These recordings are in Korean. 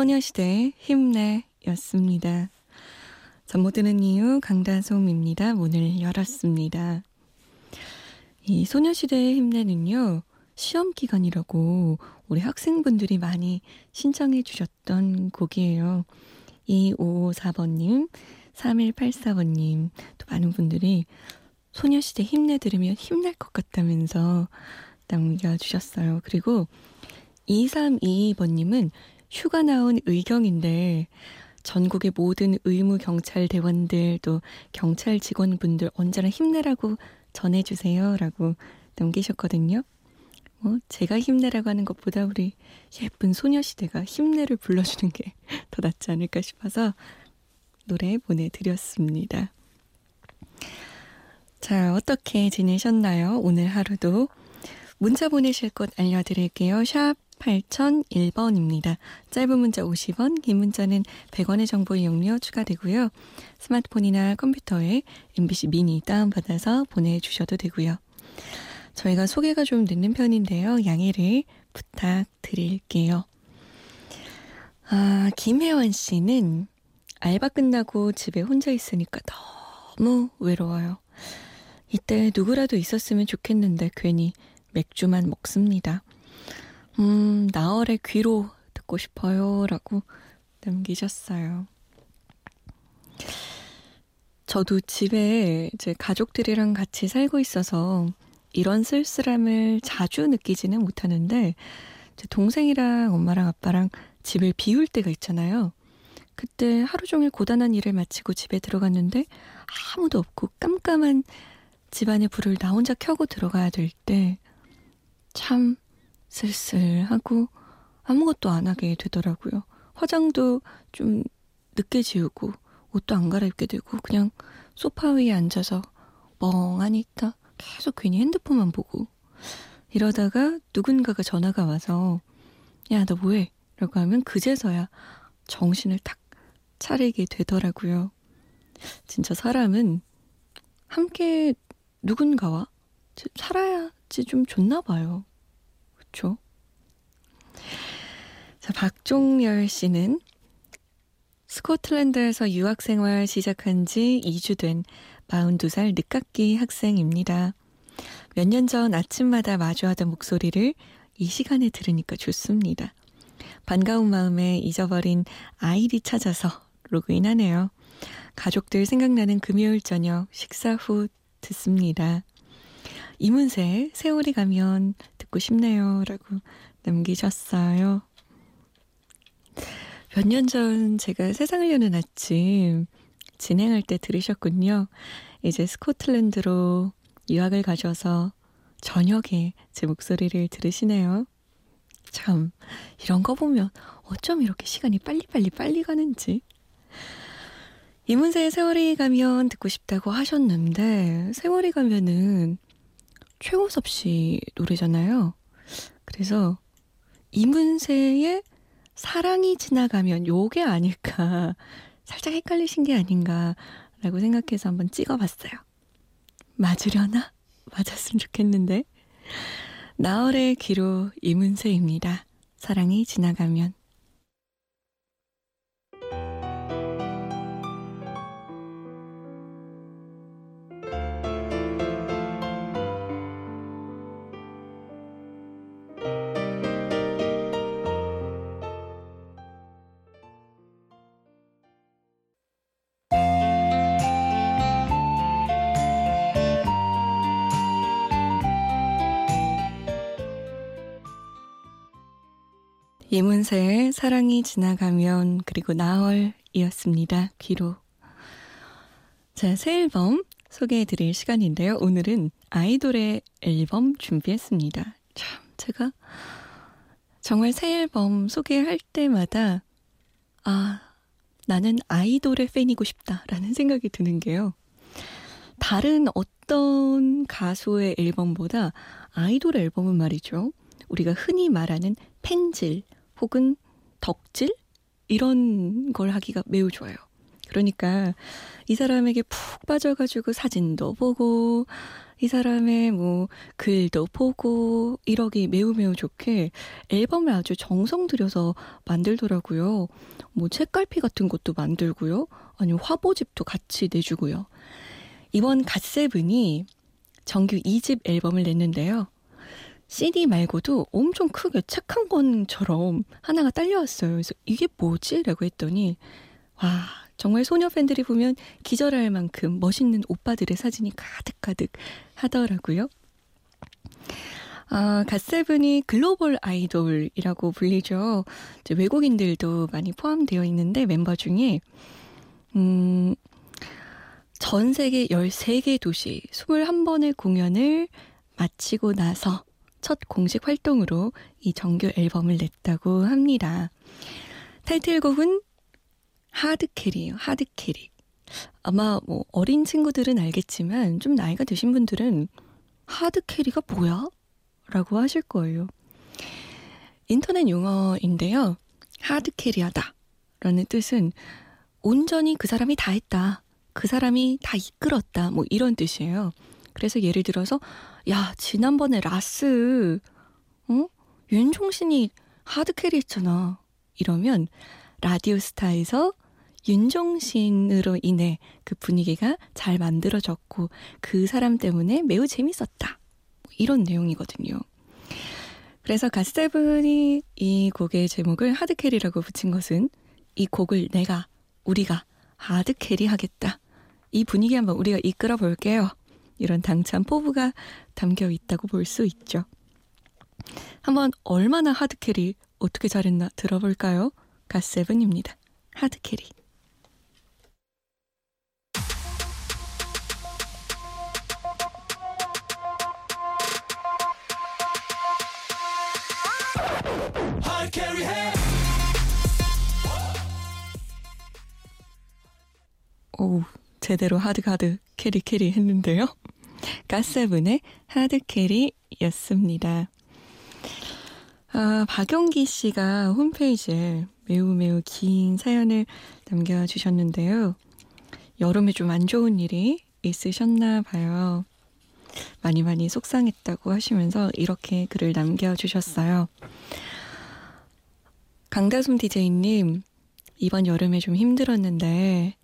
소녀시대의 힘내였습니다. 잠 못 드는 이유 강다솜입니다. 문을 열었습니다. 이 소녀시대의 힘내는요. 시험 기간이라고 우리 학생분들이 많이 신청해 주셨던 곡이에요. 2554번님, 3184번님, 또 많은 분들이 소녀시대 힘내 들으면 힘날 것 같다면서 남겨주셨어요. 그리고 2322번님은 휴가 나온 의경인데 전국의 모든 의무 경찰 대원들 또 경찰 직원분들 언제나 힘내라고 전해주세요라고 남기셨거든요. 뭐 제가 힘내라고 하는 것보다 우리 예쁜 소녀시대가 힘내를 불러주는 게 더 낫지 않을까 싶어서 노래 보내드렸습니다. 자, 어떻게 지내셨나요? 오늘 하루도 문자 보내실 곳 알려드릴게요. 샵 8001번입니다. 짧은 문자 50원, 긴 문자는 100원의 정보 이용료 추가되고요. 스마트폰이나 컴퓨터에 MBC 미니 다운받아서 보내주셔도 되고요. 저희가 소개가 좀 늦는 편인데요. 양해를 부탁드릴게요. 아, 김혜원 씨는 알바 끝나고 집에 혼자 있으니까 너무 외로워요. 이때 누구라도 있었으면 좋겠는데 괜히 맥주만 먹습니다. 음, 나얼의 귀로 듣고 싶어요. 라고 남기셨어요. 저도 집에 제 가족들이랑 같이 살고 있어서 이런 쓸쓸함을 자주 느끼지는 못하는데 제 동생이랑 엄마랑 아빠랑 집을 비울 때가 있잖아요. 그때 하루 종일 고단한 일을 마치고 집에 들어갔는데 아무도 없고 깜깜한 집안의 불을 나 혼자 켜고 들어가야 될 때 참 쓸쓸하고 아무것도 안 하게 되더라고요. 화장도 좀 늦게 지우고 옷도 안 갈아입게 되고 그냥 소파 위에 앉아서 멍하니 있다 계속 괜히 핸드폰만 보고 이러다가 누군가가 전화가 와서 야 너 뭐해? 라고 하면 그제서야 정신을 탁 차리게 되더라고요. 진짜 사람은 함께 누군가와 살아야지 좀 좋나 봐요. 그쵸? 자, 박종열 씨는 스코틀랜드에서 유학생활 시작한 지 2주 된 42살 늦깎이 학생입니다. 몇 년 전 아침마다 마주하던 목소리를 이 시간에 들으니까 좋습니다. 반가운 마음에 잊어버린 아이디 찾아서 로그인하네요. 가족들 생각나는 금요일 저녁 식사 후 듣습니다. 이문세 세월이 가면 듣고 싶네요. 라고 남기셨어요. 몇 년 전 제가 세상을 여는 아침 진행할 때 들으셨군요. 이제 스코틀랜드로 유학을 가셔서 저녁에 제 목소리를 들으시네요. 참, 이런 거 보면 어쩜 이렇게 시간이 빨리빨리 빨리 가는지. 이문세의 세월이 가면 듣고 싶다고 하셨는데, 세월이 가면은 최호섭 씨 노래잖아요. 그래서 이문세의 사랑이 지나가면 요게 아닐까. 살짝 헷갈리신 게 아닌가라고 생각해서 한번 찍어봤어요. 맞으려나? 맞았으면 좋겠는데. 나얼의 귀로 이문세입니다. 사랑이 지나가면. 이문세의 사랑이 지나가면 그리고 나얼이었습니다. 귀로. 자, 새 앨범 소개해 드릴 시간인데요. 오늘은 아이돌의 앨범 준비했습니다. 참, 제가 정말 새 앨범 소개할 때마다 아, 나는 아이돌의 팬이고 싶다라는 생각이 드는 게요. 다른 어떤 가수의 앨범보다 아이돌 앨범은 말이죠. 우리가 흔히 말하는 팬질 혹은 덕질 이런 걸 하기가 매우 좋아요. 그러니까 이 사람에게 푹 빠져가지고 사진도 보고 이 사람의 뭐 글도 보고 이러기 매우 매우 좋게 앨범을 아주 정성 들여서 만들더라고요. 뭐 책갈피 같은 것도 만들고요. 아니면 화보집도 같이 내주고요. 이번 갓세븐이 정규 2집 앨범을 냈는데요. CD 말고도 엄청 크게 책 한 권처럼 하나가 딸려왔어요. 그래서 이게 뭐지? 라고 했더니 와 정말 소녀 팬들이 보면 기절할 만큼 멋있는 오빠들의 사진이 가득가득 하더라고요. 아, 갓세븐이 글로벌 아이돌이라고 불리죠. 외국인들도 많이 포함되어 있는데 멤버 중에 음, 전 세계 13개 도시 21번의 공연을 마치고 나서 첫 공식 활동으로 이 정규 앨범을 냈다고 합니다. 타이틀곡은 하드캐리예요. 하드캐리. 아마 뭐 어린 친구들은 알겠지만 좀 나이가 드신 분들은 하드캐리가 뭐야? 라고 하실 거예요. 인터넷 용어인데요. 하드캐리하다 라는 뜻은 온전히 그 사람이 다 했다. 그 사람이 다 이끌었다. 뭐 이런 뜻이에요. 그래서 예를 들어서 야 지난번에 라스 어? 윤종신이 하드캐리 했잖아. 이러면 라디오스타에서 윤종신으로 인해 그 분위기가 잘 만들어졌고 그 사람 때문에 매우 재밌었다. 뭐 이런 내용이거든요. 그래서 갓세븐이 이 곡의 제목을 하드캐리라고 붙인 것은 이 곡을 내가, 우리가 하드캐리 하겠다. 이 분위기 한번 우리가 이끌어 볼게요. 이런 당찬 포부가 담겨 있다고 볼 수 있죠. 한번 얼마나 하드캐리 어떻게 잘했나 들어볼까요? 갓세븐입니다. 하드캐리. 오, 제대로 hard hard carry carry 했는데요. 갓세븐의 hard carry였습니다. 아, 박영기 씨가 홈페이지에 매우 매우 긴 사연을 남겨주셨는데요. 여름에 좀 안 좋은 일이 있으셨나 봐요. 많이 많이 속상했다고 하시면서 이렇게 글을 남겨주셨어요. 강다솜 DJ님, 이번 여름에 좀 힘들었는데,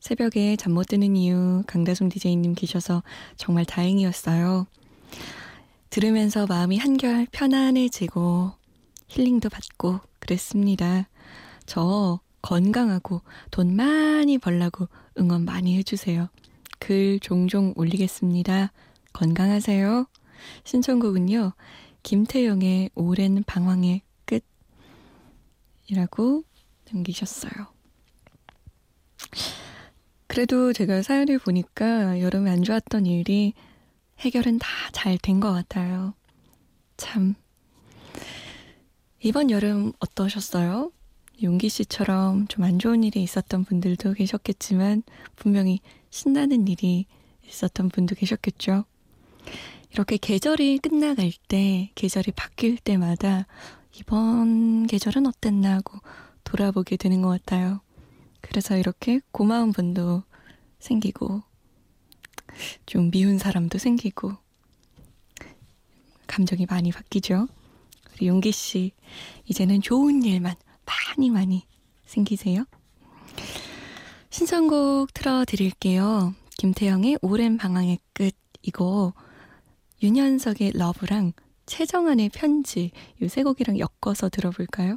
새벽에 잠 못 드는 이유 강다솜 DJ님 계셔서 정말 다행이었어요. 들으면서 마음이 한결 편안해지고 힐링도 받고 그랬습니다. 저 건강하고 돈 많이 벌라고 응원 많이 해주세요. 글 종종 올리겠습니다. 건강하세요. 신청곡은요. 김태영의 오랜 방황의 끝이라고 남기셨어요. 그래도 제가 사연을 보니까 여름에 안 좋았던 일이 해결은 다 잘 된 것 같아요. 참. 이번 여름 어떠셨어요? 용기 씨처럼 좀 안 좋은 일이 있었던 분들도 계셨겠지만 분명히 신나는 일이 있었던 분도 계셨겠죠. 이렇게 계절이 끝나갈 때, 계절이 바뀔 때마다 이번 계절은 어땠나 하고 돌아보게 되는 것 같아요. 그래서 이렇게 고마운 분도 생기고, 좀 미운 사람도 생기고, 감정이 많이 바뀌죠. 우리 용기 씨, 이제는 좋은 일만 많이 많이 생기세요. 신청곡 틀어드릴게요. 김태영의 오랜 방황의 끝, 이거 윤현석의 러브랑 최정한의 편지, 이세 곡이랑 엮어서 들어볼까요?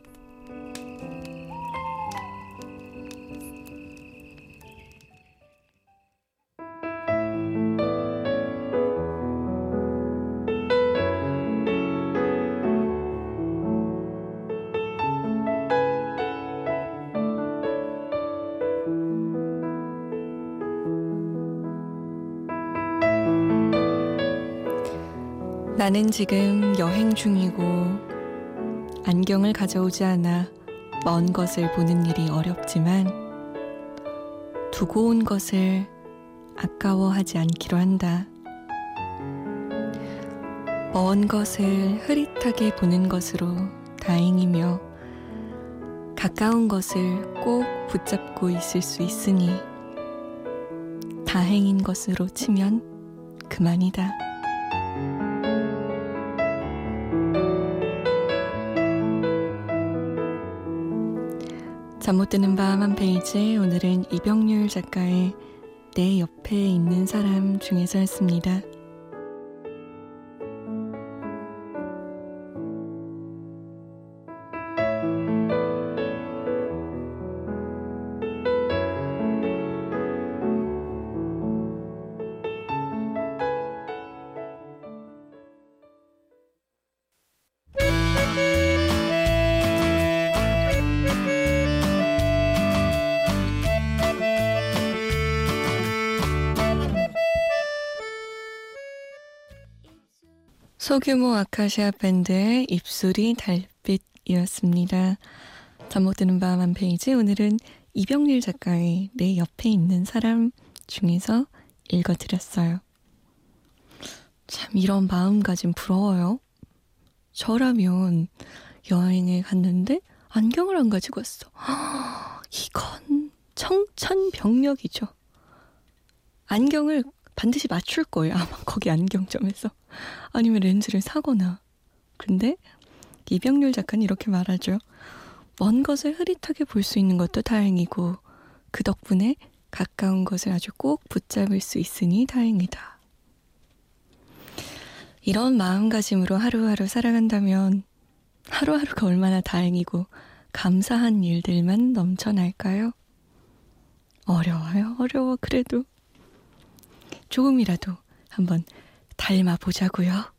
나는 지금 여행 중이고 안경을 가져오지 않아 먼 것을 보는 일이 어렵지만 두고 온 것을 아까워하지 않기로 한다. 먼 것을 흐릿하게 보는 것으로 다행이며 가까운 것을 꼭 붙잡고 있을 수 있으니 다행인 것으로 치면 그만이다. 잠 못 드는 밤 한 페이지 오늘은 이병률 작가의 내 옆에 있는 사람 중에서였습니다. 소규모 아카시아 밴드의 입술이 달빛이었습니다. 잠 못 드는 밤 한 페이지 오늘은 이병일 작가의 내 옆에 있는 사람 중에서 읽어드렸어요. 참 이런 마음가짐 부러워요. 저라면 여행에 갔는데 안경을 안 가지고 왔어. 이건 청천벽력이죠. 안경을 반드시 맞출 거예요. 아마 거기 안경점에서. 아니면 렌즈를 사거나. 근데 이병률 작가는 이렇게 말하죠. 먼 것을 흐릿하게 볼 수 있는 것도 다행이고 그 덕분에 가까운 것을 아주 꼭 붙잡을 수 있으니 다행이다. 이런 마음가짐으로 하루하루 살아간다면 하루하루가 얼마나 다행이고 감사한 일들만 넘쳐날까요? 어려워요, 어려워, 그래도. 조금이라도 한번 닮아 보자고요.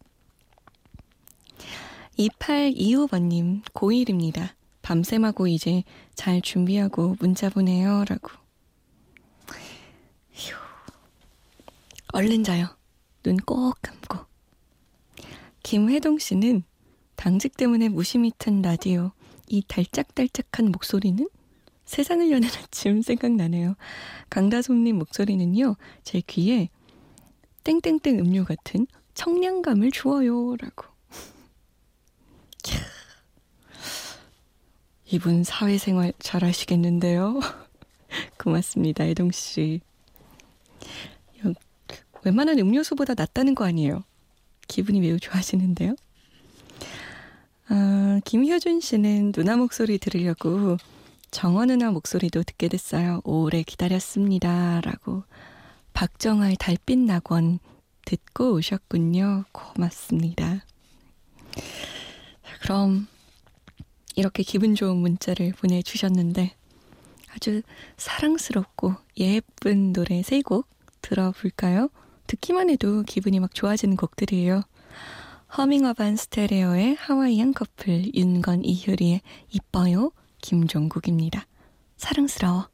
2825번님, 고1입니다. 밤샘하고 이제 잘 준비하고 문자 보내요. 라고. 휴. 얼른 자요. 눈 꼭 감고. 김혜동 씨는 당직 때문에 무심히 튼 라디오, 이 달짝달짝한 목소리는 세상을 여는 아침 생각나네요. 강다솜님 목소리는요, 제 귀에 땡땡땡 음료 같은 청량감을 주어요. 라고. 이분 사회생활 잘 하시겠는데요? 고맙습니다, 애동 씨. 웬만한 음료수보다 낫다는 거 아니에요? 기분이 매우 좋아지는데요? 아, 김효준 씨는 누나 목소리 들으려고 정원 누나 목소리도 듣게 됐어요. 오래 기다렸습니다. 라고 박정아의 달빛 낙원 듣고 오셨군요. 고맙습니다. 그럼 이렇게 기분 좋은 문자를 보내주셨는데 아주 사랑스럽고 예쁜 노래 세 곡 들어볼까요? 듣기만 해도 기분이 막 좋아지는 곡들이에요. 허밍어반 스테레오의 하와이안 커플 윤건 이효리의 이뻐요 김종국입니다. 사랑스러워.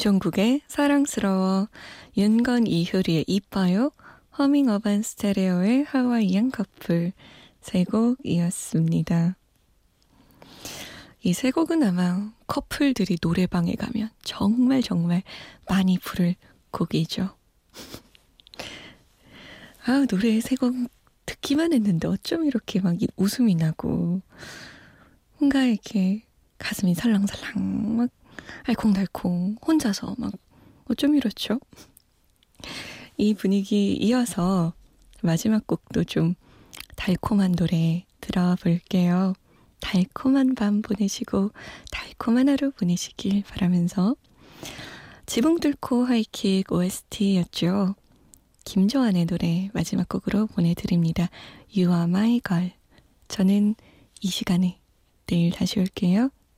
김종국의 사랑스러워, 윤건 이효리의 이뻐요, 허밍 어반 스테레오의 하와이안 커플 세 곡이었습니다. 이 세 곡은 아마 커플들이 노래방에 가면 정말 정말 많이 부를 곡이죠. 아, 노래 세 곡 듣기만 했는데 어쩜 이렇게 막 웃음이 나고 뭔가 이렇게 가슴이 살랑살랑 막 알콩달콩 혼자서 막 어쩜 이렇죠? 이 분위기 이어서 마지막 곡도 좀 달콤한 노래 들어볼게요. 달콤한 밤 보내시고 달콤한 하루 보내시길 바라면서 지붕 뚫고 하이킥 OST였죠. 김조한의 노래 마지막 곡으로 보내드립니다. You are my girl. 저는 이 시간에 내일 다시 올게요.